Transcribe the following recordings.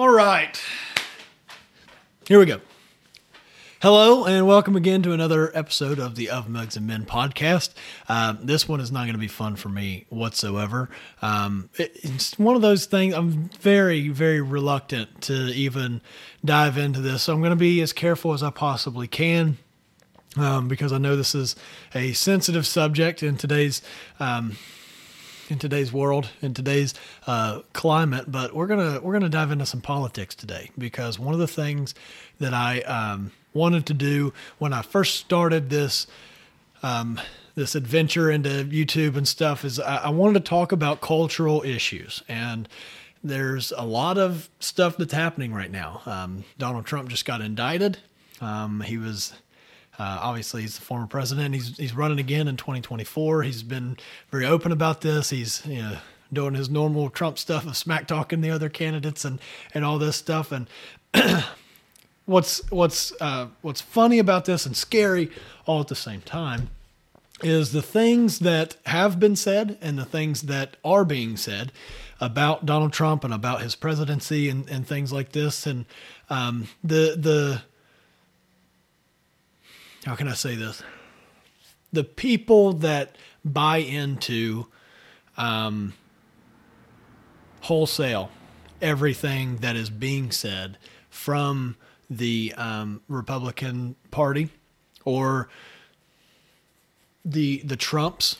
All right. Here we go. Hello, and welcome again to another episode of the Of Mugs and Men podcast. Um, this one is not going to be fun for me whatsoever. Um, it, it's one of those things I'm very, very reluctant to even dive into this. So I'm going to be as careful as I possibly can. Um, because I know this is a sensitive subject in today's um, in today's world, in today's uh, climate. But we're gonna we're gonna dive into some politics today because one of the things that I um, wanted to do when I first started this um, this adventure into YouTube and stuff is I, I wanted to talk about cultural issues and. There's a lot of stuff that's happening right now. Um, Donald Trump just got indicted. Um, he was uh, obviously, he's the former president. He's he's running again in 2024. He's been very open about this. He's you know doing his normal Trump stuff of smack talking the other candidates and and all this stuff. And what's what's uh, what's funny about this and scary all at the same time is the things that have been said and the things that are being said about Donald Trump and about his presidency and, and things like this and um, the the how can I say this? The people that buy into um, wholesale everything that is being said from the um, Republican Party or the the Trumps,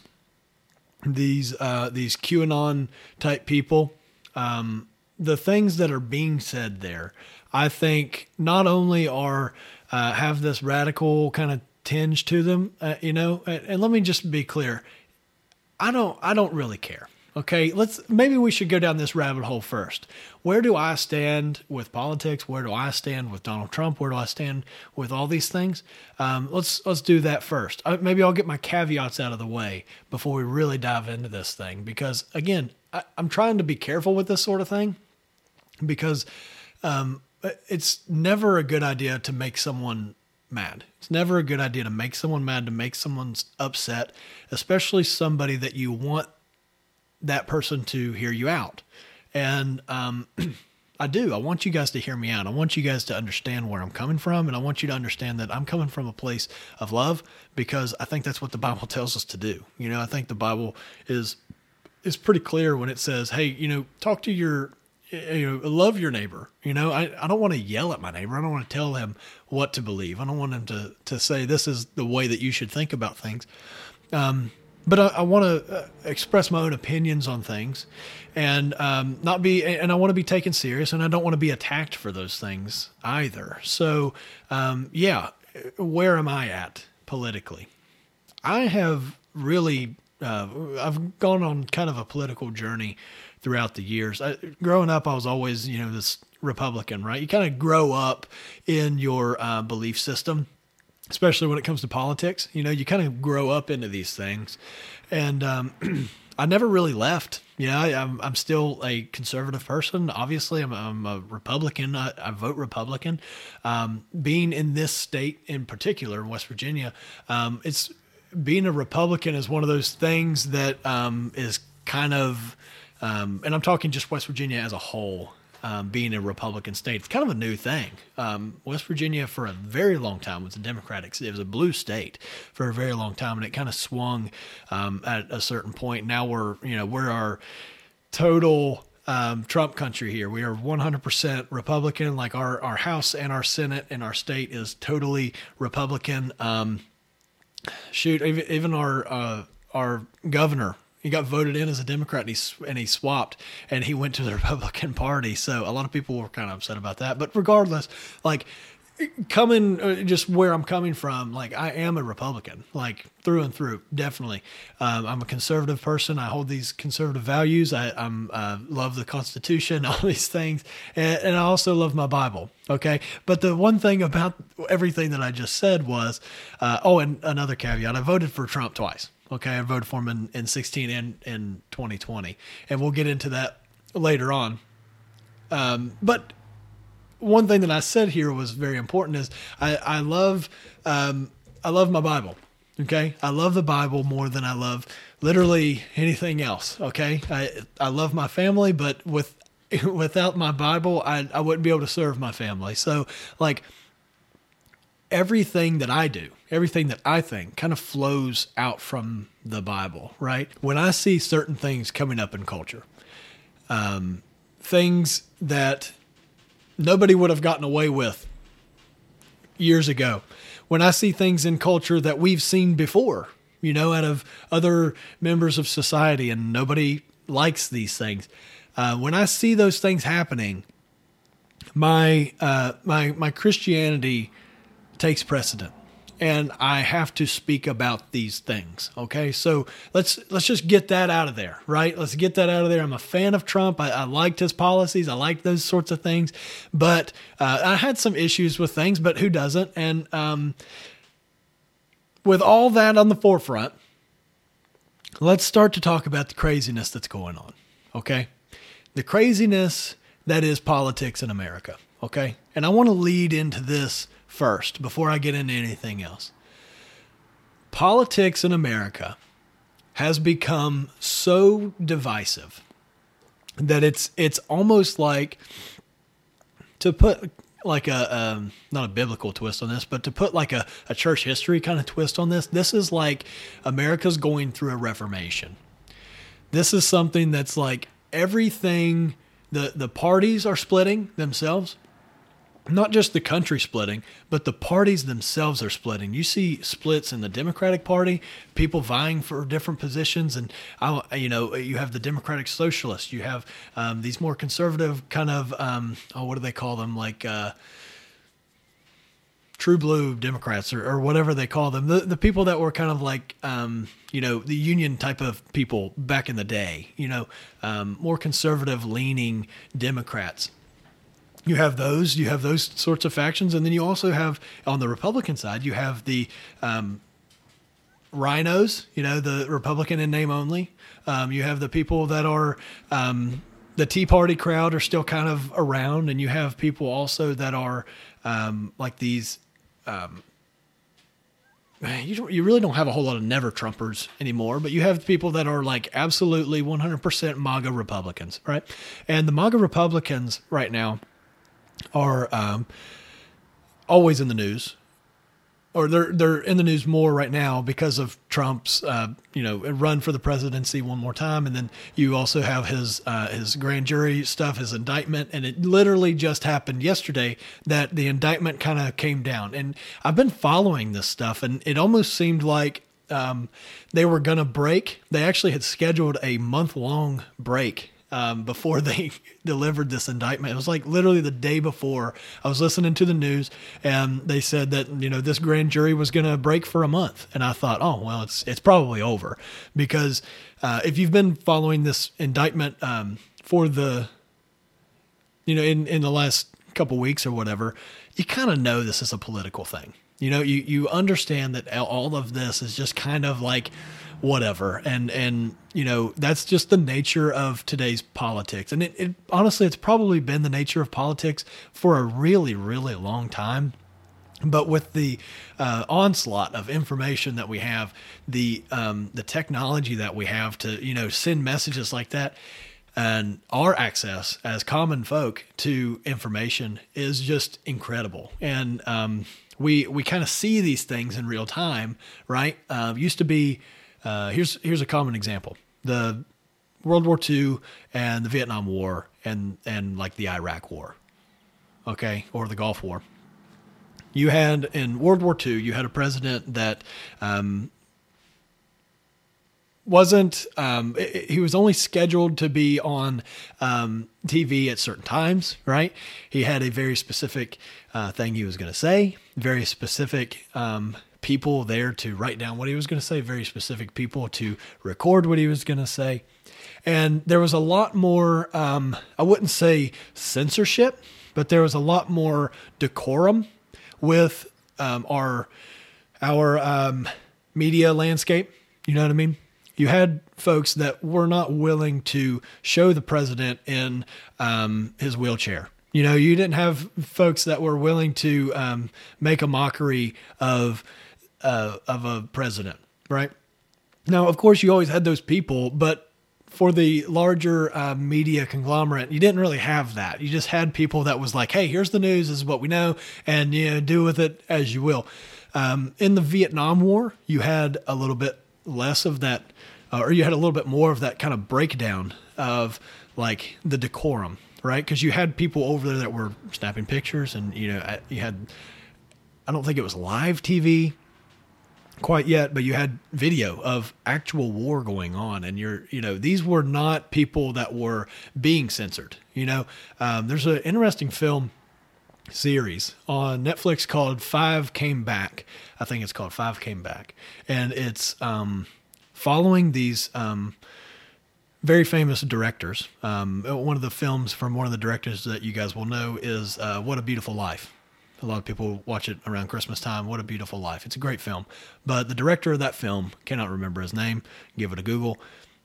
these uh, these QAnon type people, um, the things that are being said there, I think not only are uh, have this radical kind of tinge to them, uh, you know. And, and let me just be clear, I don't I don't really care. Okay, let's maybe we should go down this rabbit hole first. Where do I stand with politics? Where do I stand with Donald Trump? Where do I stand with all these things? Um, let's let's do that first. Uh, maybe I'll get my caveats out of the way before we really dive into this thing, because again, I, am trying to be careful with this sort of thing, because um, it's never a good idea to make someone mad. It's never a good idea to make someone mad, to make someone upset, especially somebody that you want that person to hear you out. And um, I do. I want you guys to hear me out. I want you guys to understand where I'm coming from, and I want you to understand that I'm coming from a place of love because I think that's what the Bible tells us to do. You know, I think the Bible is is pretty clear when it says, "Hey, you know, talk to your you know, love your neighbor. You know, I, I don't want to yell at my neighbor. I don't want to tell him what to believe. I don't want him to, to say this is the way that you should think about things. Um, but I, I want to uh, express my own opinions on things and um, not be, and I want to be taken serious and I don't want to be attacked for those things either. So, um, yeah, where am I at politically? I have really, uh, I've gone on kind of a political journey throughout the years. I, growing up, I was always, you know, this Republican, right? You kind of grow up in your uh, belief system, especially when it comes to politics. You know, you kind of grow up into these things. And um, I never really left. You know, I, am I'm still a conservative person. Obviously, I'm, I'm a Republican. I, I vote Republican. Um, being in this state in particular, West Virginia, um, it's being a Republican is one of those things that um, is kind of um, and I'm talking just West Virginia as a whole, um, being a Republican state. It's kind of a new thing. Um, West Virginia, for a very long time, was a Democratic. It was a blue state for a very long time, and it kind of swung um, at a certain point. Now we're, you know, we're our total um, Trump country here. We are 100% Republican. Like our our House and our Senate and our state is totally Republican. Um, shoot, even, even our uh, our governor he got voted in as a Democrat and he, and he swapped and he went to the Republican Party. So a lot of people were kind of upset about that. But regardless, like coming uh, just where I'm coming from, like I am a Republican, like through and through, definitely. Um, I'm a conservative person. I hold these conservative values. I I'm, uh, love the Constitution, all these things, and, and, I also love my Bible. Okay, but the one thing about everything that I just said was, uh, oh, and another caveat: I voted for Trump twice. Okay, I voted for him in, in 16 and in 2020, and we'll get into that later on. Um, but one thing that I said here was very important is I, I love um, I love my Bible. Okay, I love the Bible more than I love literally anything else. Okay, I I love my family, but with without my Bible, I, I wouldn't be able to serve my family. So, like, everything that I do, everything that I think kind of flows out from the Bible, right? When I see certain things coming up in culture, um, things that nobody would have gotten away with years ago, when I see things in culture that we've seen before, you know, out of other members of society, and nobody likes these things. Uh, when I see those things happening, my uh, my my Christianity takes precedent and I have to speak about these things. Okay, so let's let's just get that out of there, right? Let's get that out of there. I'm a fan of Trump. I, I liked his policies. I liked those sorts of things, but uh, I had some issues with things. But who doesn't? And um, with all that on the forefront, let's start to talk about the craziness that's going on. Okay, the craziness that is politics in America. Okay, and I want to lead into this first before I get into anything else. Politics in America has become so divisive that it's it's almost like to put like a um, not a biblical twist on this, but to put like a, a church history kind of twist on this, this is like America's going through a reformation. This is something that's like everything the the parties are splitting themselves not just the country splitting, but the parties themselves are splitting. You see splits in the Democratic Party, people vying for different positions, and I, you know you have the Democratic Socialists, you have um, these more conservative kind of um, oh what do they call them? Like uh, true blue Democrats or, or whatever they call them. The the people that were kind of like um, you know the union type of people back in the day, you know um, more conservative leaning Democrats you have those you have those sorts of factions and then you also have on the republican side you have the um, RINOs you know the republican in name only um, you have the people that are um, the tea party crowd are still kind of around and you have people also that are um, like these um, you, you really don't have a whole lot of never Trumpers anymore, but you have people that are like absolutely 100% MAGA Republicans, right? And the MAGA Republicans right now are um, always in the news, or they're they're in the news more right now because of Trump's uh, you know run for the presidency one more time, and then you also have his uh, his grand jury stuff, his indictment, and it literally just happened yesterday that the indictment kind of came down, and I've been following this stuff, and it almost seemed like um, they were going to break. They actually had scheduled a month long break um, before they delivered this indictment. It was like literally the day before. I was listening to the news, and they said that you know this grand jury was going to break for a month, and I thought, oh well, it's it's probably over because uh, if you've been following this indictment um, for the you know in in the last couple weeks or whatever, you kind of know this is a political thing. You know, you you understand that all of this is just kind of like whatever and and you know that's just the nature of today's politics and it, it honestly it's probably been the nature of politics for a really really long time but with the uh, onslaught of information that we have, the um, the technology that we have to you know send messages like that, and our access as common folk to information is just incredible. And um, we we kind of see these things in real time, right? Uh, used to be uh, here's here's a common example: the World War II and the Vietnam War and and like the Iraq War, okay, or the Gulf War. You had in World War II, you had a president that um, wasn't um, he was only scheduled to be on um, TV at certain times, right? He had a very specific uh, thing he was going to say, very specific um, people there to write down what he was going to say, very specific people to record what he was going to say. And there was a lot more, um, I wouldn't say censorship, but there was a lot more decorum with um, our our um, media landscape. You know what I mean? You had folks that were not willing to show the president in um, his wheelchair. You know, you didn't have folks that were willing to um, make a mockery of uh, of a president, right? Now, of course, you always had those people, but for the larger uh, media conglomerate, you didn't really have that. You just had people that was like, "Hey, here's the news. This is what we know, and you know, do with it as you will." Um, in the Vietnam War, you had a little bit less of that, uh, or you had a little bit more of that kind of breakdown of like the decorum, right? Because you had people over there that were snapping pictures, and you know, you had. I don't think it was live TV quite yet, but you had video of actual war going on, and you're, you know, these were not people that were being censored. You know, um, there's an interesting film series on Netflix called Five Came Back. I think it's called Five Came Back, and it's um, following these um, very famous directors. Um, one of the films from one of the directors that you guys will know is uh, What a Beautiful Life. A lot of people watch it around Christmas time. What a Beautiful Life. It's a great film. But the director of that film, cannot remember his name, give it a Google,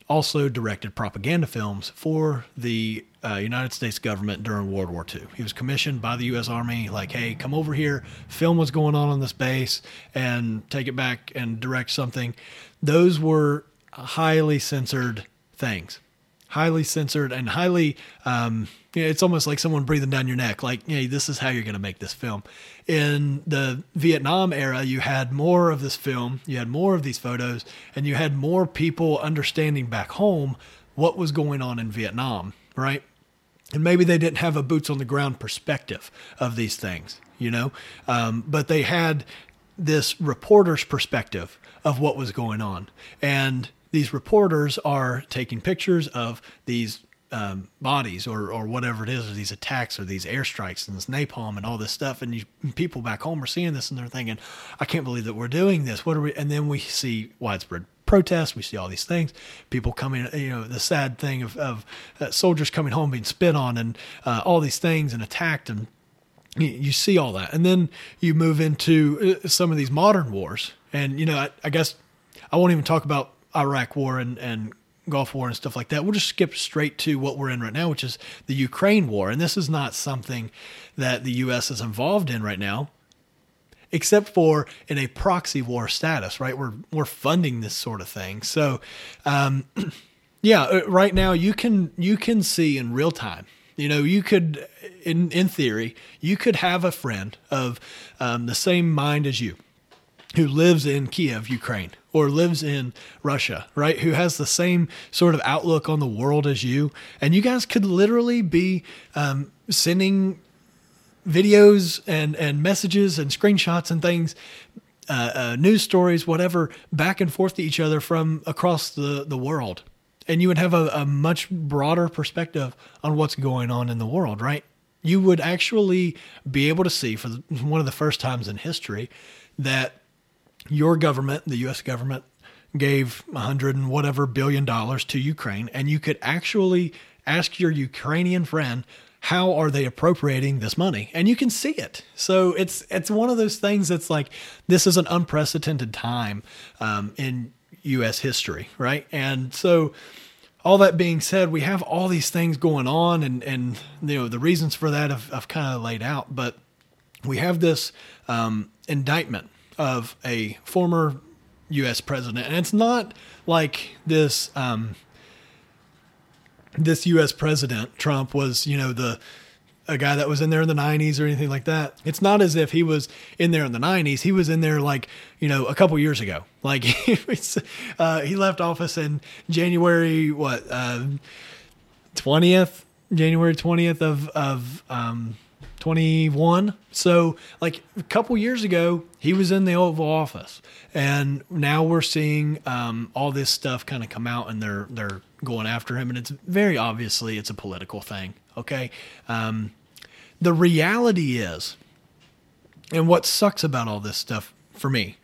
also directed propaganda films for the uh, United States government during World War II. He was commissioned by the U.S. Army, like, hey, come over here, film what's going on on this base, and take it back and direct something. Those were highly censored things highly censored and highly um, you know, it's almost like someone breathing down your neck like hey this is how you're going to make this film. In the vietnam era you had more of this film you had more of these photos and you had more people understanding back home what was going on in vietnam right? And maybe they didn't have a boots on the ground perspective of these things you know? Um, but they had this reporter's perspective of what was going on. And these reporters are taking pictures of these um, bodies or, or whatever it is, or these attacks or these airstrikes and this napalm and all this stuff. And you, people back home are seeing this and they're thinking, I can't believe that we're doing this. What are we? And then we see widespread protests. We see all these things. People coming, you know, the sad thing of, of uh, soldiers coming home being spit on and uh, all these things and attacked and you, see all that. And then you move into uh, some of these modern wars. And, you know, I, I guess I won't even talk about Iraq war and, and Gulf War and stuff like that. We'll just skip straight to what we're in right now, which is the Ukraine war. And this is not something that the U.S. is involved in right now, except for in a proxy war status, right? We're, we're funding this sort of thing. So, um, yeah, uh, right now you can, you can see in real time, you know, you could, in, in theory, you could have a friend of um, the same mind as you who lives in Kiev, Ukraine, or lives in Russia, right? Who has the same sort of outlook on the world as you. And you guys could literally be um, sending videos and, and messages and screenshots and things, uh, uh, news stories, whatever, back and forth to each other from across the, the world. And you would have a, a much broader perspective on what's going on in the world, right? You would actually be able to see for one of the first times in history that your government, the U.S. government, gave a hundred and whatever billion dollars to Ukraine, and you could actually ask your Ukrainian friend, how are they appropriating this money? And you can see it. So it's it's one of those things that's like this is an unprecedented time um, in U.S. history, right? And so all that being said, we have all these things going on, and and you know the reasons for that I've, I've kind of laid out, but we have this um, indictment of a former U.S. president, and it's not like this. Um, this U.S. president Trump was, you know, the a guy that was in there in the 90s or anything like that. It's not as if he was in there in the 90s. He was in there like, you know, a couple years ago. Like he, was, uh, he left office in January, what, uh, 20th, January 20th of, of, um, 21. So, like a couple years ago, he was in the Oval Office, and now we're seeing um, all this stuff kind of come out, and they're they're going after him, and it's very obviously it's a political thing. Okay, um, the reality is, and what sucks about all this stuff for me,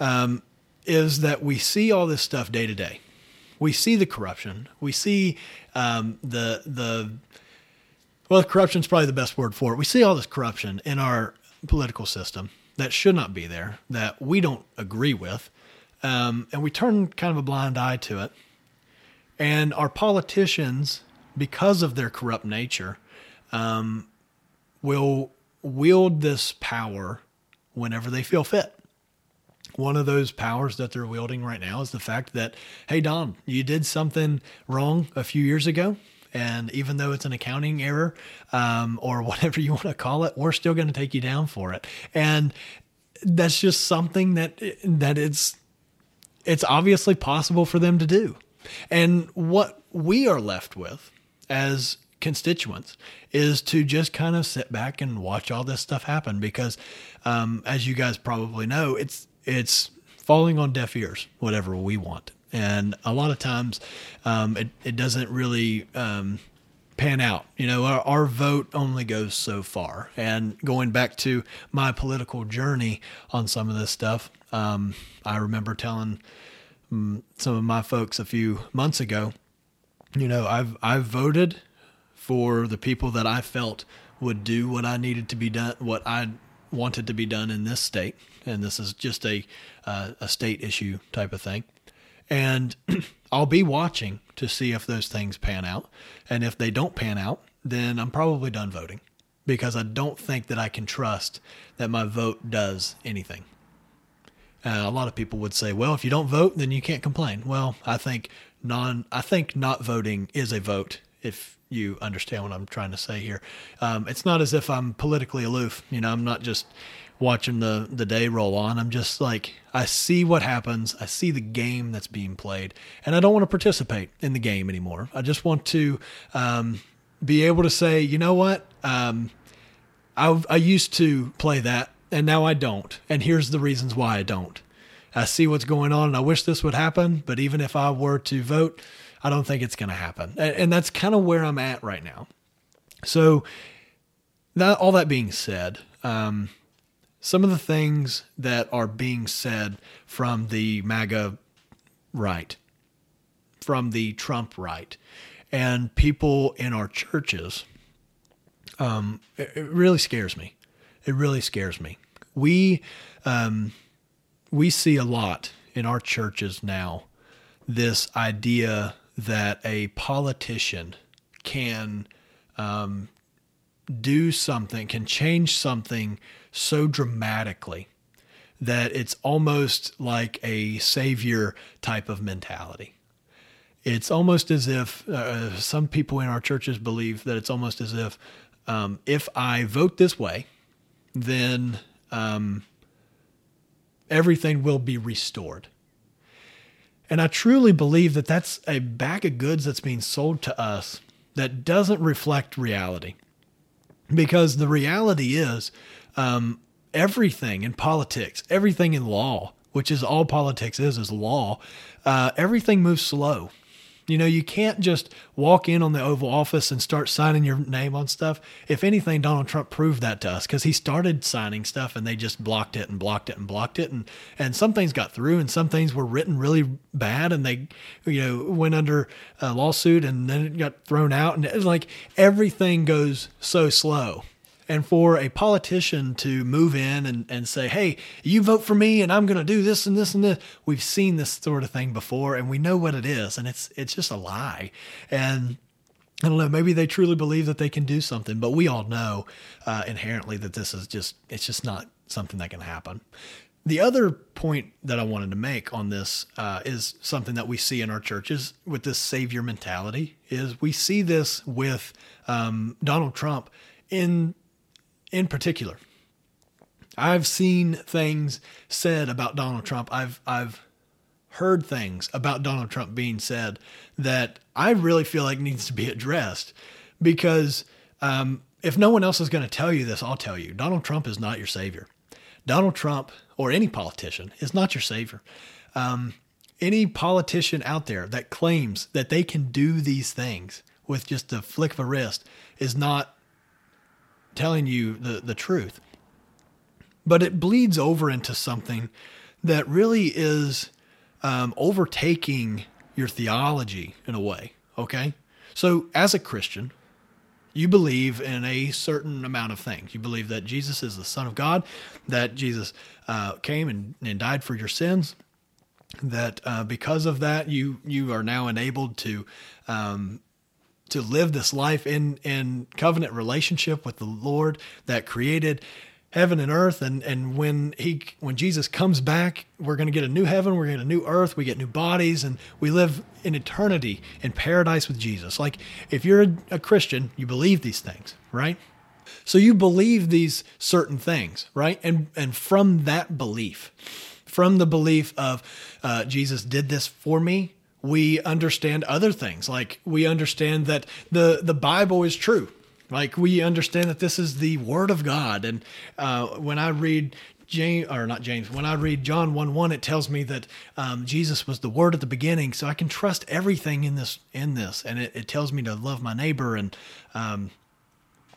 um, is that we see all this stuff day to day. We see the corruption. We see um, the the well, corruption is probably the best word for it. We see all this corruption in our political system that should not be there, that we don't agree with, um, and we turn kind of a blind eye to it. And our politicians, because of their corrupt nature, um, will wield this power whenever they feel fit. one of those powers that they're wielding right now is the fact that, hey, Don, you did something wrong a few years ago. And even though it's an accounting error um, or whatever you want to call it, we're still going to take you down for it. And that's just something that that it's it's obviously possible for them to do. And what we are left with as constituents is to just kind of sit back and watch all this stuff happen because um, as you guys probably know it's it's falling on deaf ears whatever we want and a lot of times um, it, it doesn't really um, pan out. You know our, our vote only goes so far. And going back to my political journey on some of this stuff um, i remember telling mm, some of my folks a few months ago you know i've i've voted for the people that i felt would do what i needed to be done what i wanted to be done in this state, and this is just a uh, a state issue type of thing. And I'll be watching to see if those things pan out, and if they don't pan out, then I'm probably done voting because I don't think that I can trust that my vote does anything. Uh, a lot of people would say, "Well, if you don't vote, then you can't complain." Well, I think non I think not voting is a vote if you understand what I'm trying to say here. Um, it's not as if I'm politically aloof. You know, I'm not just watching the the day roll on. I'm just like I see what happens. I see the game that's being played, and I don't want to participate in the game anymore. I just want to um, be able to say, you know what, um, I I used to play that, and now I don't, and here's the reasons why I don't. I see what's going on, and I wish this would happen. But even if I were to vote I don't think it's going to happen. And that's kind of where I'm at right now. So, that, all that being said, um, some of the things that are being said from the MAGA right, from the Trump right, and people in our churches, um, it, it, really scares me. It really scares me. We um, we see a lot in our churches now. This idea that a politician can um, do something, can change something so dramatically that it's almost like a savior type of mentality. It's almost as if uh, some people in our churches believe that it's almost as if um, if I vote this way, then um, everything will be restored. And I truly believe that that's a bag of goods that's being sold to us that doesn't reflect reality. Because the reality is, um, everything in politics, everything in law, which is all politics is, is law, uh, everything moves slow. You know, you can't just walk in on the Oval Office and start signing your name on stuff. If anything, Donald Trump proved that to us because he started signing stuff and they just blocked it and blocked it and blocked it. And, and some things got through and some things were written really bad and they, you know, went under a lawsuit and then it got thrown out. And it's like everything goes so slow. And for a politician to move in and, and say, hey, you vote for me and I'm going to do this and this and this, we've seen this sort of thing before and we know what it is. And it's, it's just a lie. And I don't know, maybe they truly believe that they can do something, but we all know uh, inherently that this is just, it's just not something that can happen. The other point that I wanted to make on this uh, is something that we see in our churches with this savior mentality is we see this with um, Donald Trump in in particular. I've seen things said about Donald Trump. I've I've heard things about Donald Trump being said that I really feel like needs to be addressed because um, if no one else is going to tell you this, I'll tell you. Donald Trump is not your savior. Donald Trump or any politician is not your savior. Um, any politician out there that claims that they can do these things with just a flick of a wrist is not telling you the, the truth. But it bleeds over into something that really is um, overtaking your theology in a way. Okay. So, as a Christian, you believe in a certain amount of things. You believe that Jesus is the Son of God, that Jesus uh, came and, and died for your sins, that uh, because of that, you you are now enabled to um, to live this life in in covenant relationship with the Lord that created heaven and earth. And and when he when Jesus comes back we're going to get a new heaven we're going to get a new earth we get new bodies and we live in eternity in paradise with Jesus. Like if you're a, a Christian you believe these things right? So you believe these certain things right? And and from that belief from the belief of uh, Jesus did this for me we understand other things like we understand that the the Bible is true like we understand that this is the word of God. And uh, when I read James, or not James, when I read John 1 1, it tells me that um, Jesus was the word at the beginning. So I can trust everything in this, in this. And it, it tells me to love my neighbor and um,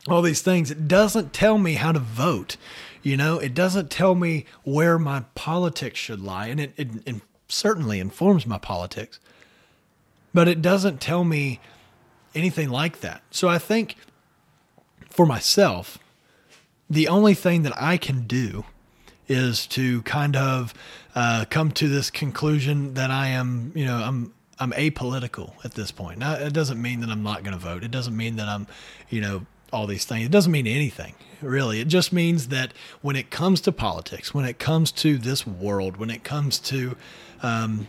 all these things. It doesn't tell me how to vote. You know, it doesn't tell me where my politics should lie. And it, it, it certainly informs my politics. But it doesn't tell me anything like that. So I think for myself, the only thing that I can do is to kind of uh, come to this conclusion that I am, you know, I'm I'm apolitical at this point. Now, it doesn't mean that I'm not going to vote. It doesn't mean that I'm, you know, all these things. It doesn't mean anything, really. It just means that when it comes to politics, when it comes to this world, when it comes to um,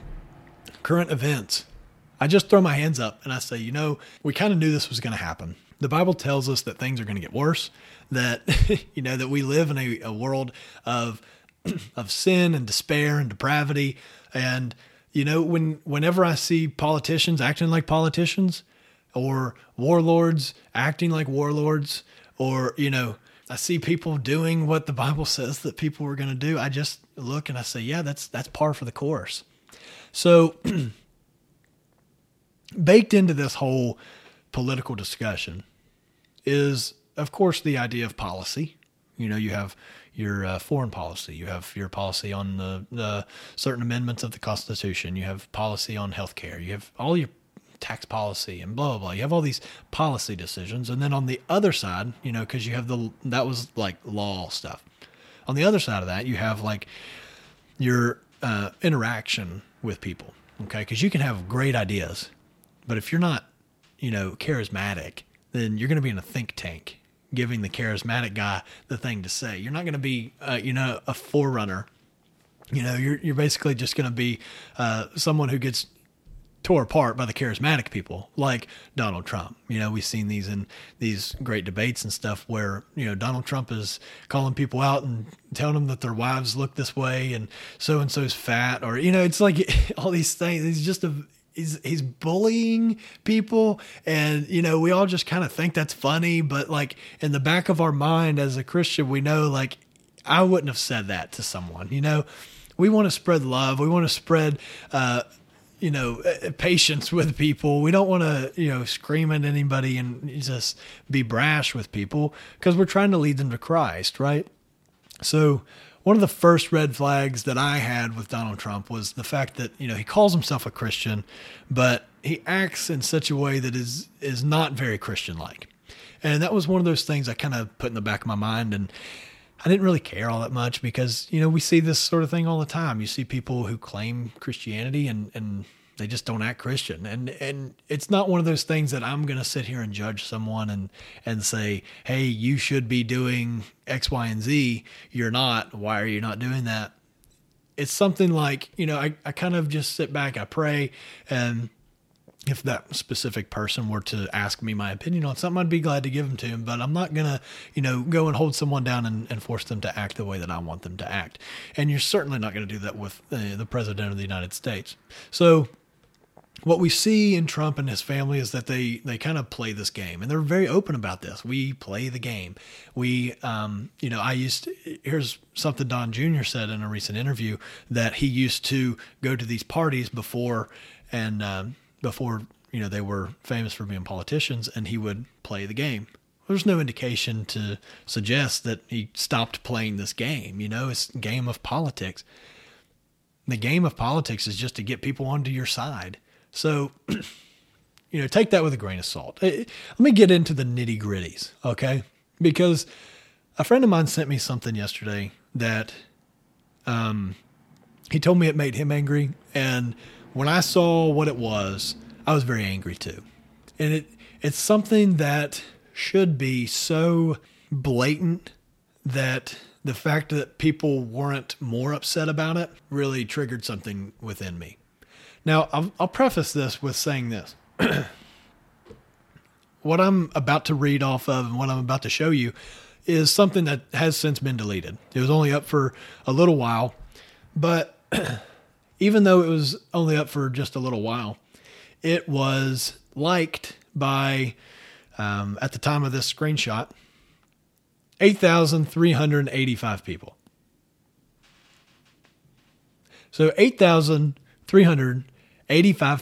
current events, I just throw my hands up and I say, you know, we kind of knew this was going to happen the Bible tells us that things are going to get worse, that you know that we live in a, a world of of sin and despair and depravity and you know when whenever I see politicians acting like politicians or warlords acting like warlords or you know I see people doing what the Bible says that people are going to do, I just look and I say, yeah, that's that's par for the course. So baked into this whole political discussion is, of course, the idea of policy. You know, you have your uh, foreign policy, you have your policy on the, the certain amendments of the Constitution, you have policy on healthcare, you have all your tax policy and blah blah blah. You have all these policy decisions, and then on the other side, you know, because you have the that was like law stuff. On the other side of that, you have like your uh, interaction with people. Okay, because you can have great ideas, but if you're not, you know, charismatic then you're going to be in a think tank giving the charismatic guy the thing to say. You're not going to be, uh, you know, a forerunner. You know, you're you're basically just going to be uh, someone who gets tore apart by the charismatic people, like Donald Trump. You know, we've seen these in these great debates and stuff where you know Donald Trump is calling people out and telling them that their wives look this way and so and so's fat, or you know, it's like all these things. He's just a he's he's bullying people. And you know we all just kind of think that's funny but like in the back of our mind as a christian we know like i wouldn't have said that to someone you know? We want to spread love. We want to spread uh, you know uh, patience with people. We don't want to you know scream at anybody and just be brash with people because we're trying to lead them to christ right? So one of the first red flags that I had with Donald Trump was the fact that you know he calls himself a Christian, but he acts in such a way that is is not very Christian like, and that was one of those things I kind of put in the back of my mind and. I didn't really care all that much because, you know, we see this sort of thing all the time. You see people who claim Christianity and, and they just don't act Christian. And and it's not one of those things that I'm going to sit here and judge someone and and say, "Hey, you should be doing X, Y, and Z. You're not. Why are you not doing that?" It's something like, you know, I, I kind of just sit back, I pray, and if that specific person were to ask me my opinion on something, I'd be glad to give them to him. But I'm not gonna, you know, go and hold someone down and, and force them to act the way that I want them to act. And you're certainly not going to do that with uh, the president of the United States. So what we see in Trump and his family is that they they kind of play this game, and they're very open about this. We play the game. We, um, you know, I used to, here's something Don Jr. said in a recent interview that he used to go to these parties before and um, before you know they were famous for being politicians, and he would play the game. There's no indication to suggest that he stopped playing this game. You know, it's game of politics. The game of politics is just to get people onto your side so, you know, take that with a grain of salt. Eh, let me get into the nitty gritties, okay? Because a friend of mine sent me something yesterday that um, he told me it made him angry. And when I saw what it was, I was very angry too. And it it's something that should be so blatant that the fact that people weren't more upset about it really triggered something within me. Now, I'll, I'll preface this with saying this. what I'm about to read off of and what I'm about to show you is something that has since been deleted. It was only up for a little while, but even though it was only up for just a little while, it was liked by, um, at the time of this screenshot, 8,385 people. So 8,385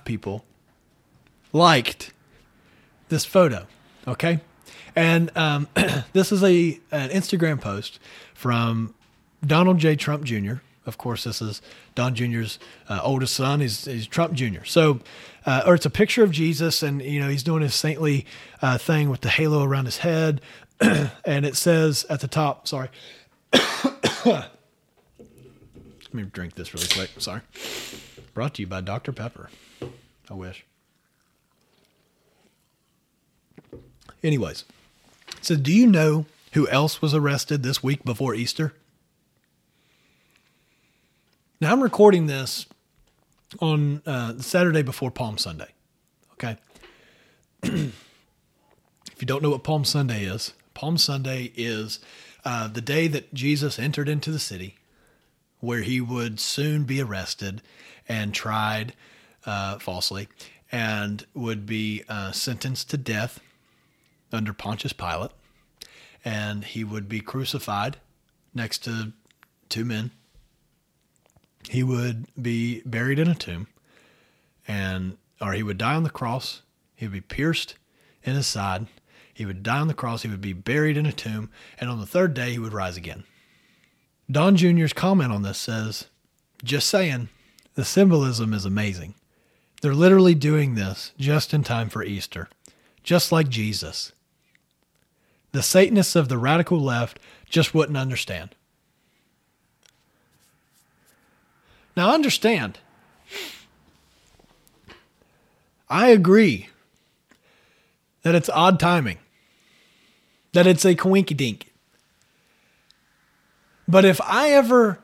people liked this photo. Okay. And um, this is a an Instagram post from Donald J. Trump Jr. Of course, this is Don Jr.'s uh, oldest son. He's, he's Trump Jr. So, uh, or it's a picture of Jesus, and you know he's doing his saintly uh, thing with the halo around his head, and it says at the top. Sorry. Let me drink this really quick. Sorry. Brought to you by Dr. Pepper. I wish. Anyways, so do you know who else was arrested this week before Easter? Now I'm recording this on uh, Saturday before Palm Sunday. Okay. if you don't know what Palm Sunday is, Palm Sunday is uh, the day that Jesus entered into the city, where he would soon be arrested and tried uh, falsely, and would be uh, sentenced to death under Pontius Pilate, and he would be crucified next to two men. He would be buried in a tomb, and or he would die on the cross. He would be pierced in his side. He would die on the cross. He would be buried in a tomb, and on the third day he would rise again. Don Jr.'s comment on this says, "Just saying, the symbolism is amazing. They're literally doing this just in time for Easter, just like Jesus. The Satanists of the radical left just wouldn't understand. Now, understand, I agree that it's odd timing, that it's a coinky dink. But if I ever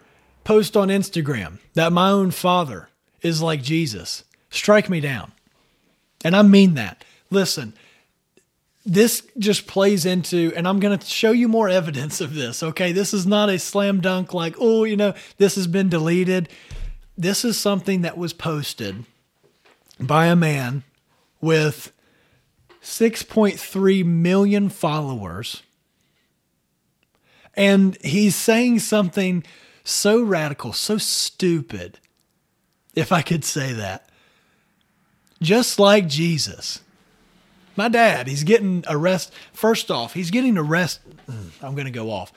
post on Instagram that my own father is like Jesus, strike me down. And I mean that. Listen, this just plays into, and I'm going to show you more evidence of this. Okay. This is not a slam dunk like, oh, you know, this has been deleted. This is something that was posted by a man with 6.3 million followers. And he's saying something so radical, so stupid, if I could say that. Just like Jesus. My dad, he's getting arrested. First off, he's getting arrested. Mm, I'm going to go off.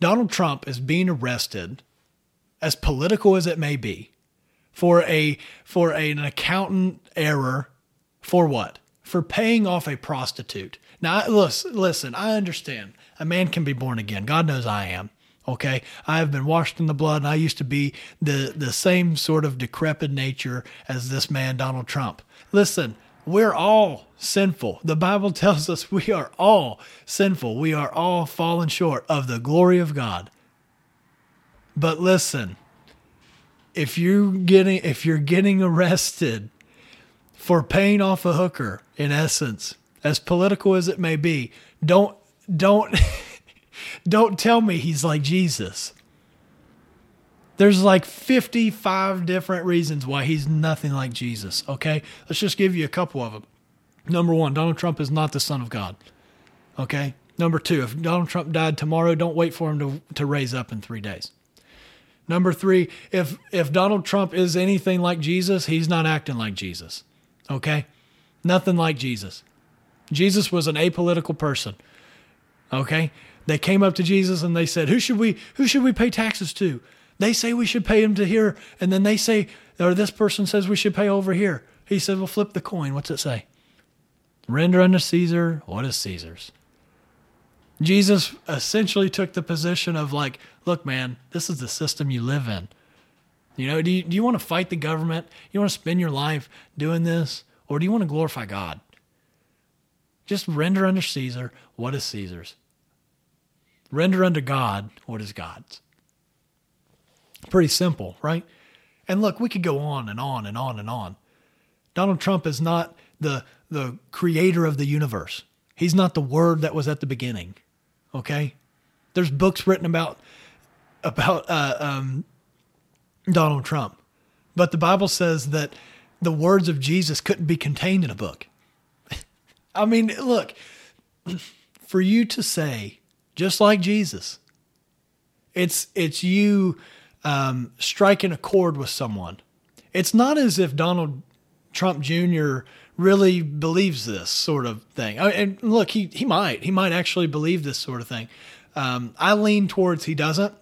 Donald Trump is being arrested, as political as it may be, for a for a, an accountant error. For what? For paying off a prostitute. Now, listen, listen. I understand. A man can be born again. God knows I am. Okay, I have been washed in the blood, and I used to be the the same sort of decrepit nature as this man, Donald Trump. Listen, we're all sinful. The Bible tells us we are all sinful. We are all fallen short of the glory of God. But listen, if you're getting if you're getting arrested for paying off a hooker, in essence, as political as it may be, don't don't don't tell me he's like Jesus. There's like 55 different reasons why he's nothing like Jesus. Okay. Let's just give you a couple of them. Number one, Donald Trump is not the Son of God. Okay. Number two, if Donald Trump died tomorrow, don't wait for him to, to raise up in three days. Number three, if if Donald Trump is anything like Jesus, he's not acting like Jesus. Okay? Nothing like Jesus. Jesus was an apolitical person. Okay? They came up to Jesus and they said, "Who should we who should we pay taxes to?" They say we should pay him to here, and then they say, or this person says we should pay over here. He said, well, flip the coin. What's it say? Render unto Caesar what is Caesar's. Jesus essentially took the position of like, look, man, this is the system you live in. You know, do you, do you want to fight the government? You want to spend your life doing this? Or do you want to glorify God? Just render unto Caesar what is Caesar's. Render unto God what is God's. Pretty simple, right? And look, we could go on and on and on and on. Donald Trump is not the the creator of the universe. He's not the word that was at the beginning. Okay? There's books written about about uh, um, Donald Trump, but the Bible says that the words of Jesus couldn't be contained in a book. I mean, look, for you to say just like Jesus, it's it's you um, striking a chord with someone. It's not as if Donald Trump Jr. really believes this sort of thing. And look, he he might he might actually believe this sort of thing. Um, I lean towards he doesn't.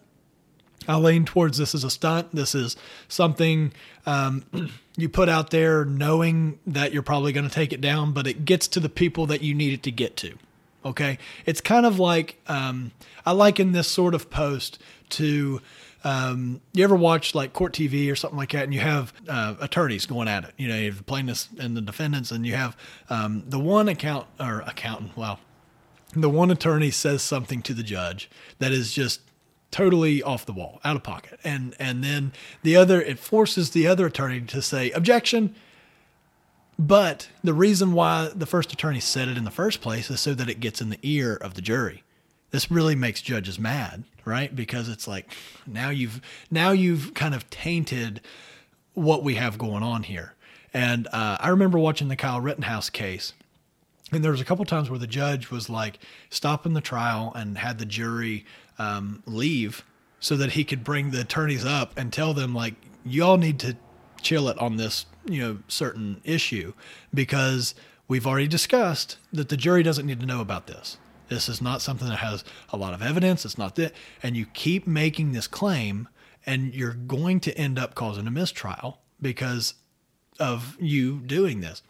I lean towards this is a stunt. This is something um, you put out there knowing that you're probably going to take it down, but it gets to the people that you need it to get to. Okay. It's kind of like um, I liken this sort of post to um, you ever watch like court TV or something like that, and you have uh, attorneys going at it. You know, you have the plaintiffs and the defendants, and you have um, the one account or accountant. Well, the one attorney says something to the judge that is just totally off the wall, out of pocket. And and then the other it forces the other attorney to say objection. But the reason why the first attorney said it in the first place is so that it gets in the ear of the jury. This really makes judges mad, right? Because it's like now you've now you've kind of tainted what we have going on here. And uh, I remember watching the Kyle Rittenhouse case, and there was a couple times where the judge was like stopping the trial and had the jury um, leave so that he could bring the attorneys up and tell them like you all need to chill it on this you know certain issue because we've already discussed that the jury doesn't need to know about this. This is not something that has a lot of evidence. It's not that and you keep making this claim and you're going to end up causing a mistrial because of you doing this.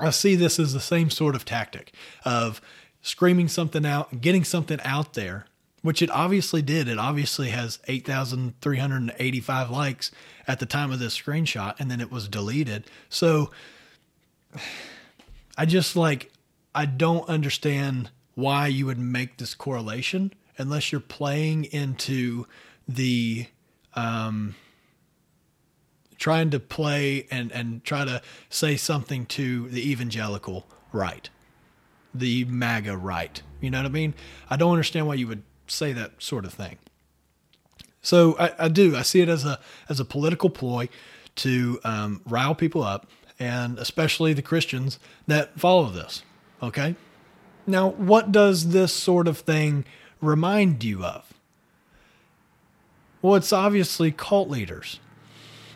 I see this as the same sort of tactic of screaming something out getting something out there which it obviously did. It obviously has 8,385 likes at the time of this screenshot, and then it was deleted. So I just like, I don't understand why you would make this correlation unless you're playing into the, um, trying to play and, and try to say something to the evangelical right, the MAGA right. You know what I mean? I don't understand why you would say that sort of thing. So I, I do. I see it as a as a political ploy to um, rile people up, and especially the Christians that follow this. Okay. Now, what does this sort of thing remind you of? Well, it's obviously cult leaders.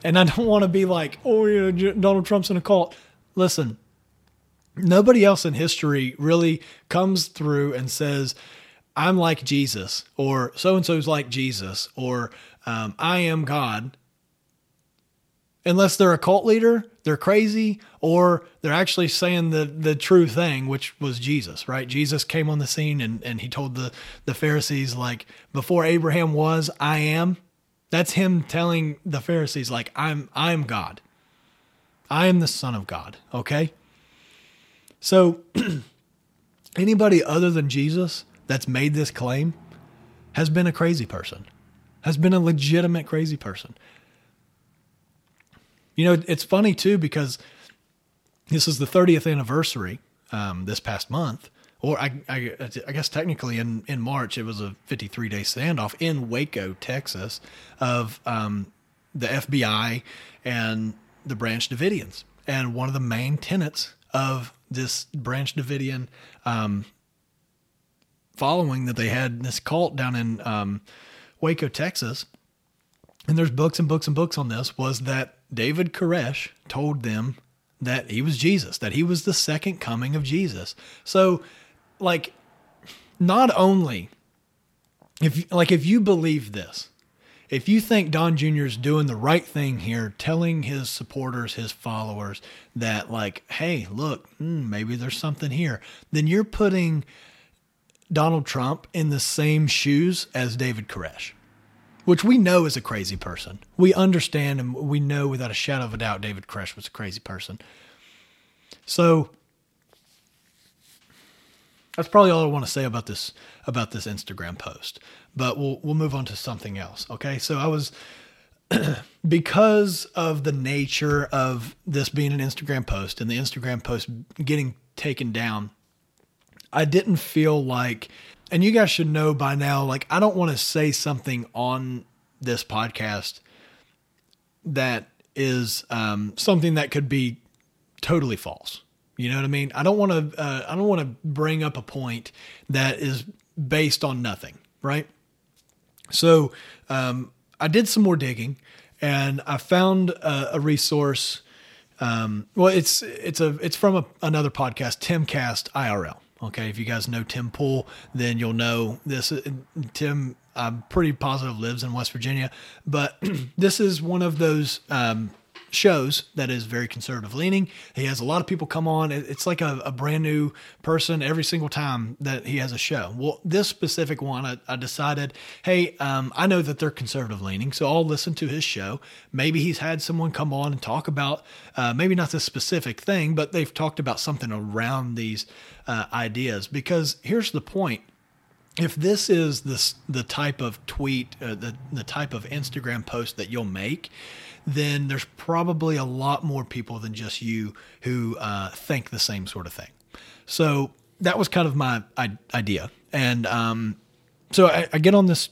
And I don't want to be like, oh, yeah, Donald Trump's in a cult. Listen, nobody else in history really comes through and says, I'm like Jesus, or so and so's like Jesus, or um, I am God. Unless they're a cult leader, they're crazy, or they're actually saying the, the true thing, which was Jesus, right? Jesus came on the scene and, and he told the, the Pharisees, like, before Abraham was, I am. That's him telling the Pharisees, like, I'm I'm God. I am the Son of God. Okay? So anybody other than Jesus that's made this claim has been a crazy person, has been a legitimate crazy person. You know, it's funny too because this is the 30th anniversary um, this past month, or I, I, I, guess technically in, in March it was a 53 day standoff in Waco, Texas, of um, the FBI and the Branch Davidians. And one of the main tenets of this Branch Davidian um, following that they had this cult down in um, Waco, Texas, and there's books and books and books on this, was that David Koresh told them that he was Jesus, that he was the second coming of Jesus. So, like, not only if like if you believe this, if you think Don Jr. is doing the right thing here, telling his supporters, his followers that like, hey, look, hmm, maybe there's something here, then you're putting Donald Trump in the same shoes as David Koresh, which we know is a crazy person. We understand and we know without a shadow of a doubt David Koresh was a crazy person. So that's probably all I want to say about this about this Instagram post. But we'll we'll move on to something else. Okay, so I was because of the nature of this being an Instagram post and the Instagram post getting taken down. I didn't feel like, and you guys should know by now, like I don't want to say something on this podcast that is um, something that could be totally false. You know what I mean? I don't want to. Uh, I don't want to bring up a point that is based on nothing, right? So um, I did some more digging, and I found a, a resource. Um, well, it's it's a it's from a, another podcast, Timcast IRL. Okay, if you guys know Tim Pool, then you'll know this. Tim, I'm pretty positive lives in West Virginia, but this is one of those um, shows that is very conservative leaning. He has a lot of people come on. It's like a, a, brand new person every single time that he has a show. Well, this specific one, I, I decided, hey, um, I know that they're conservative leaning, so I'll listen to his show. Maybe he's had someone come on and talk about uh, maybe not this specific thing, but they've talked about something around these uh, ideas. Because here's the point if this is this the type of tweet, uh, the the type of Instagram post that you'll make, then there's probably a lot more people than just you who uh, think the same sort of thing. So that was kind of my idea, and um, so I, I, get on this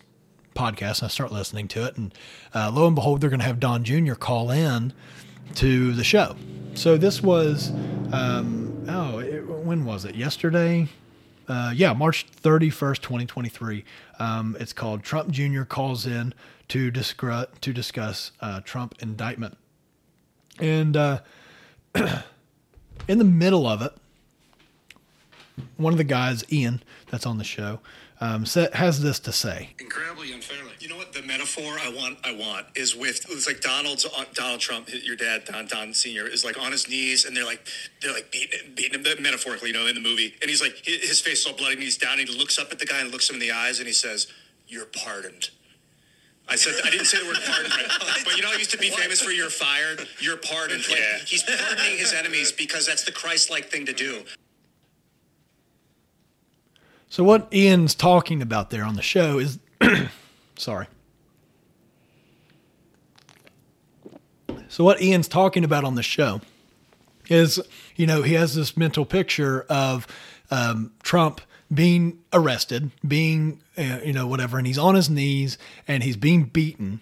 podcast and I start listening to it, and uh, lo and behold, they're going to have Don Jr. call in to the show. So this was, um, oh, it, when was it? Yesterday, uh, yeah, March 31st, 2023. Um, it's called Trump Jr. Calls In to, discuss, to discuss uh, Trump indictment. And uh, in the middle of it, one of the guys, Ian, that's on the show, um, has this to say. Incredibly unfairly. You know what? The metaphor I want, I want is with it's like Donald's uh, Donald Trump, your dad, Don Don Senior, is like on his knees, and they're like they're like beating, beating him metaphorically, you know, in the movie, and he's like his face is all bloody, and he's down, and he looks up at the guy and looks him in the eyes, and he says, "You're pardoned." I said I didn't say the word pardon, but you know, I used to be famous for "you're fired," "you're pardoned." Like, yeah. he's pardoning his enemies because that's the Christ-like thing to do. So what Ian's talking about there on the show is, sorry. So what Ian's talking about on the show is, you know, he has this mental picture of um, Trump being arrested, being, uh, you know, whatever, and he's on his knees and he's being beaten.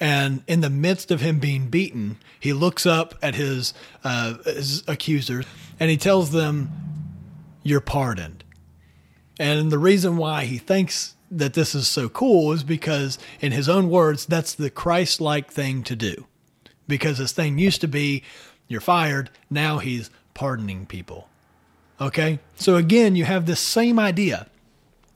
And in the midst of him being beaten, he looks up at his, uh, his accusers and he tells them, You're pardoned. And the reason why he thinks that this is so cool is because, in his own words, that's the Christ like thing to do. Because this thing used to be, you're fired, now he's pardoning people. Okay? So again, you have this same idea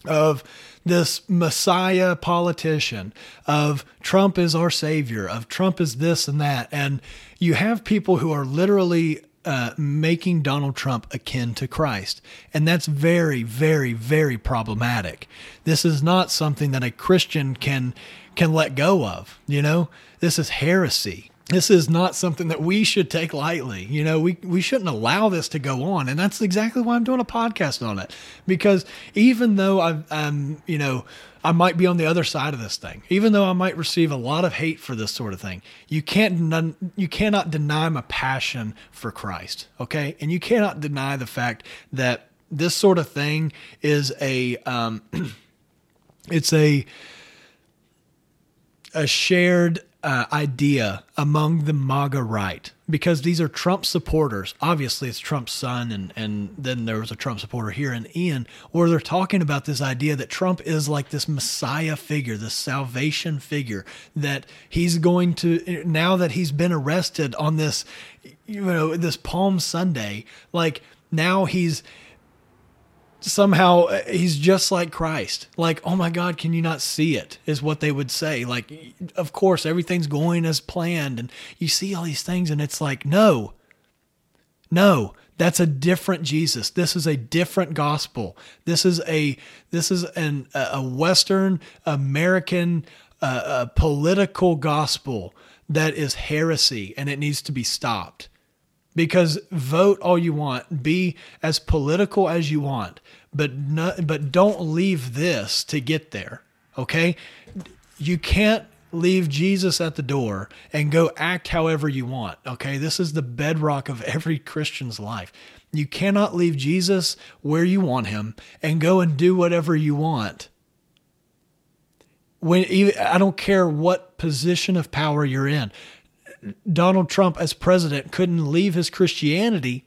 of this messiah politician of Trump is our savior of Trump is this and that and you have people who are literally uh, making Donald Trump akin to Christ. And that's very, very, very problematic. This is not something that a Christian can can let go of. You know, this is heresy. This is not something that we should take lightly. You know, we, we shouldn't allow this to go on. And that's exactly why I'm doing a podcast on it. Because even though i I'm, you know, I might be on the other side of this thing. Even though I might receive a lot of hate for this sort of thing, you can't you cannot deny my passion for Christ, okay? And you cannot deny the fact that this sort of thing is a um, it's a a shared uh, idea among the MAGA right because these are Trump supporters. Obviously, it's Trump's son, and, and then there was a Trump supporter here in Ian, where they're talking about this idea that Trump is like this Messiah figure, this salvation figure, that he's going to, now that he's been arrested on this, you know, this Palm Sunday, like now he's somehow uh, he's just like Christ. Like, oh my God, can you not see it? Is what they would say. Like, of course, everything's going as planned, and you see all these things, and it's like, no, no, that's a different Jesus. This is a different gospel. This is a this is an a Western American uh, political gospel that is heresy, and it needs to be stopped. Because vote all you want, be as political as you want, but no, but don't leave this to get there. Okay, you can't leave Jesus at the door and go act however you want. Okay, this is the bedrock of every Christian's life. You cannot leave Jesus where you want him and go and do whatever you want. When I don't care what position of power you're in. Donald Trump as president couldn't leave his Christianity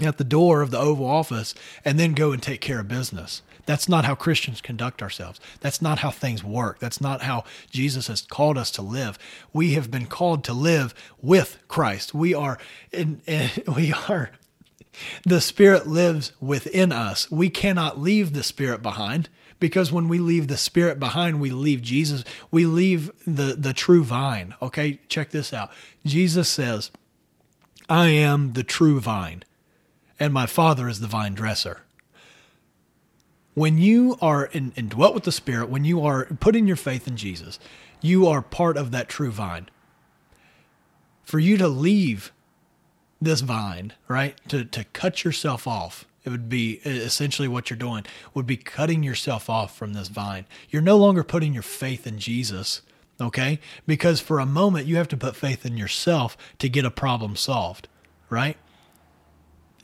at the door of the Oval Office and then go and take care of business. That's not how Christians conduct ourselves. That's not how things work. That's not how Jesus has called us to live. We have been called to live with Christ. We are in, in we are the spirit lives within us. We cannot leave the spirit behind because when we leave the spirit behind, we leave Jesus. We leave the the true vine. Okay? Check this out. Jesus says, "I am the true vine." and my Father is the vine dresser. When you are in, indwelt with the Spirit, when you are putting your faith in Jesus, you are part of that true vine. For you to leave this vine, right, to, to cut yourself off, it would be essentially what you're doing, would be cutting yourself off from this vine. You're no longer putting your faith in Jesus, okay? Because for a moment, you have to put faith in yourself to get a problem solved, right?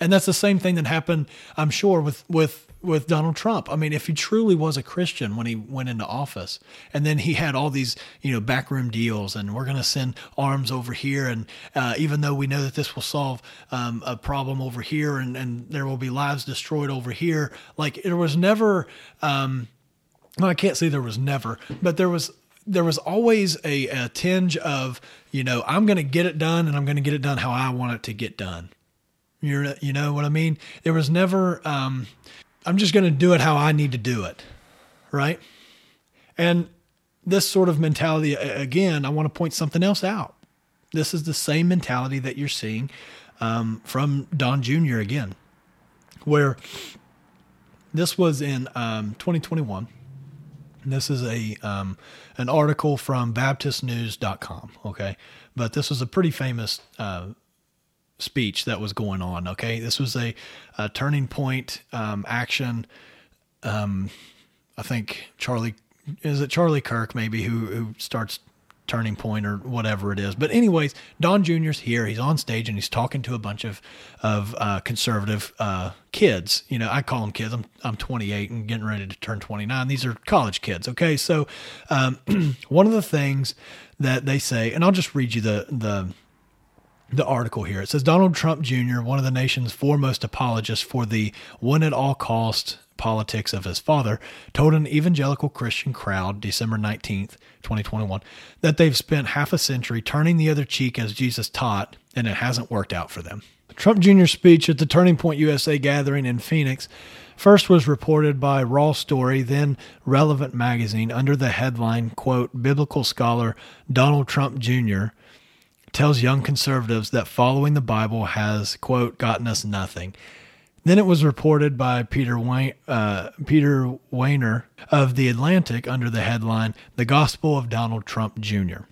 And that's the same thing that happened, I'm sure, with with with Donald Trump. I mean, if he truly was a Christian when he went into office, and then he had all these, you know, backroom deals, and we're going to send arms over here, and uh, even though we know that this will solve um, a problem over here, and, and there will be lives destroyed over here, like there was never, um, well, I can't say there was never, but there was there was always a, a tinge of, you know, I'm going to get it done, and I'm going to get it done how I want it to get done. You're, you know what I mean? There was never, um, I'm just going to do it how I need to do it. Right. And this sort of mentality, again, I want to point something else out. This is the same mentality that you're seeing um, from Don Jr. again, where this was in um, 2021. This is a um, an article from BaptistNews.com. Okay, but this was a pretty famous uh, speech that was going on. Okay, this was a, a turning point um, action. Um, I think Charlie is it Charlie Kirk maybe who who starts turning point or whatever it is. But anyways, Don Jr.'s here. He's on stage and he's talking to a bunch of of uh, conservative uh, kids. You know, I call them kids. I'm I'm 28 and getting ready to turn 29. These are college kids. Okay, so um, one of the things that they say, and I'll just read you the the the article here. It says Donald Trump Jr., one of the nation's foremost apologists for the win at all cost politics of his father, told an evangelical Christian crowd December 19th, 2021, that they've spent half a century turning the other cheek as Jesus taught, and it hasn't worked out for them. Trump Jr.'s speech at the Turning Point USA gathering in Phoenix first was reported by Raw Story, then Relevant Magazine, under the headline, quote, Biblical scholar Donald Trump Jr tells young conservatives that following the Bible has, quote, gotten us nothing. Then it was reported by Peter Wayne, uh, Peter Wehner of The Atlantic under the headline, The Gospel of Donald Trump Jr.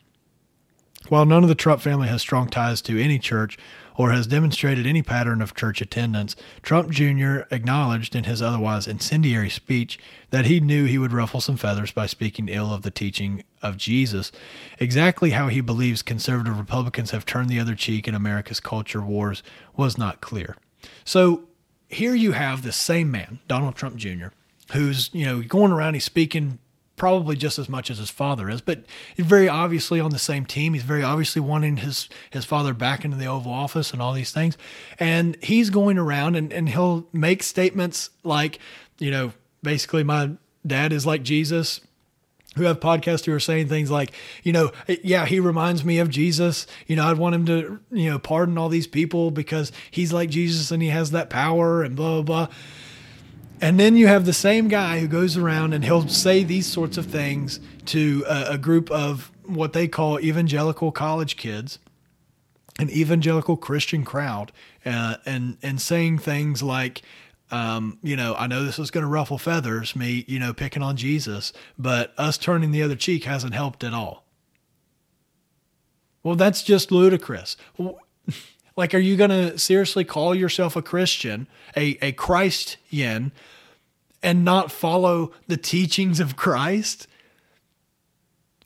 While none of the Trump family has strong ties to any church or has demonstrated any pattern of church attendance, Trump Jr. acknowledged in his otherwise incendiary speech that he knew he would ruffle some feathers by speaking ill of the teaching of Jesus. Exactly how he believes conservative Republicans have turned the other cheek in America's culture wars was not clear. So here you have the same man, Donald Trump Jr., who's, you know, going around, he's speaking probably just as much as his father is, but very obviously on the same team. He's very obviously wanting his his father back into the Oval Office and all these things. And he's going around and, and he'll make statements like, you know, basically my dad is like Jesus. Who have podcasts who are saying things like, you know, yeah, he reminds me of Jesus. You know, I'd want him to, you know, pardon all these people because he's like Jesus and he has that power and blah, blah, blah. And then you have the same guy who goes around and he'll say these sorts of things to a, a group of what they call evangelical college kids, an evangelical Christian crowd, uh, and and saying things like, um, you know, I know this is going to ruffle feathers, me, you know, picking on Jesus, but us turning the other cheek hasn't helped at all. Well, that's just ludicrous. Like, are you going to seriously call yourself a Christian, a, a Christian, and not follow the teachings of Christ?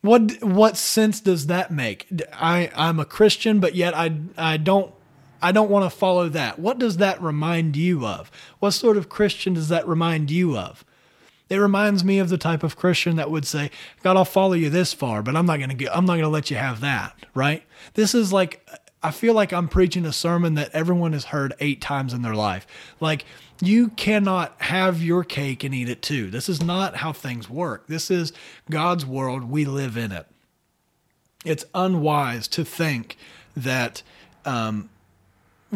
What what sense does that make? I I'm a Christian, but yet I I don't I don't want to follow that. What does that remind you of? What sort of Christian does that remind you of? It reminds me of the type of Christian that would say, "God, I'll follow you this far, but I'm not going to I'm not going to let you have that." Right? This is like I feel like I'm preaching a sermon that everyone has heard 8 times in their life. Like you cannot have your cake and eat it too. This is not how things work. This is God's world. We live in it. It's unwise to think that um,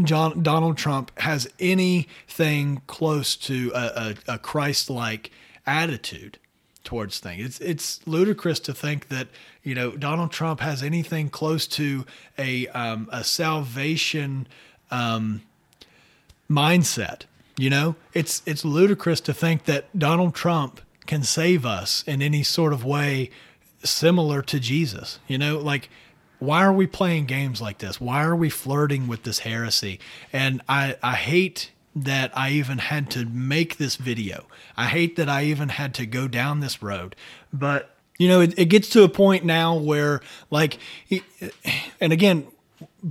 John, Donald Trump has anything close to a, a, a Christ like attitude towards things. It's it's ludicrous to think that you know Donald Trump has anything close to a um, a salvation um, mindset. You know, it's it's ludicrous to think that Donald Trump can save us in any sort of way similar to Jesus. You know, like why are we playing games like this? Why are we flirting with this heresy? And I I hate that I even had to make this video. I hate that I even had to go down this road. But, you know, it, it gets to a point now where, like, and again,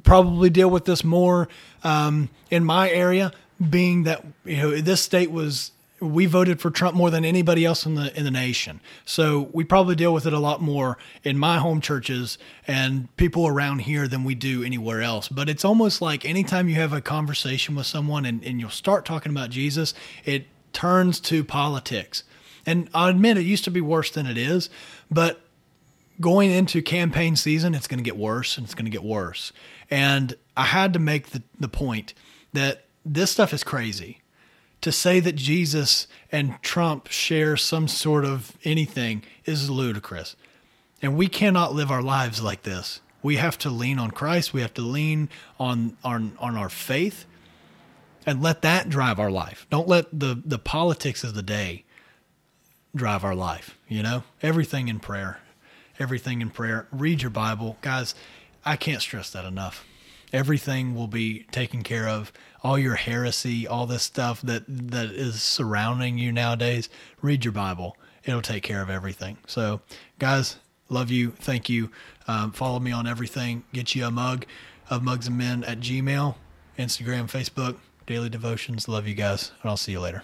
probably deal with this more um, in my area, being that, you know, this state was we voted for Trump more than anybody else in the in the nation. So we probably deal with it a lot more in my home churches and people around here than we do anywhere else. But it's almost like anytime you have a conversation with someone and, and you'll start talking about Jesus, it turns to politics. And I admit it used to be worse than it is, but going into campaign season, it's going to get worse and it's going to get worse. And I had to make the, the point that this stuff is crazy to say that Jesus and Trump share some sort of anything is ludicrous. And we cannot live our lives like this. We have to lean on Christ. We have to lean on on, on our faith and let that drive our life. Don't let the, the politics of the day drive our life. You know, everything in prayer, everything in prayer. Read your Bible. Guys, I can't stress that enough everything will be taken care of. All your heresy, all this stuff that that is surrounding you nowadays, read your Bible. It'll take care of everything. So, guys, love you. Thank you. Um, follow me on everything. Get you a mug of Mugs and Men at Gmail, Instagram, Facebook, daily devotions. Love you guys, and I'll see you later.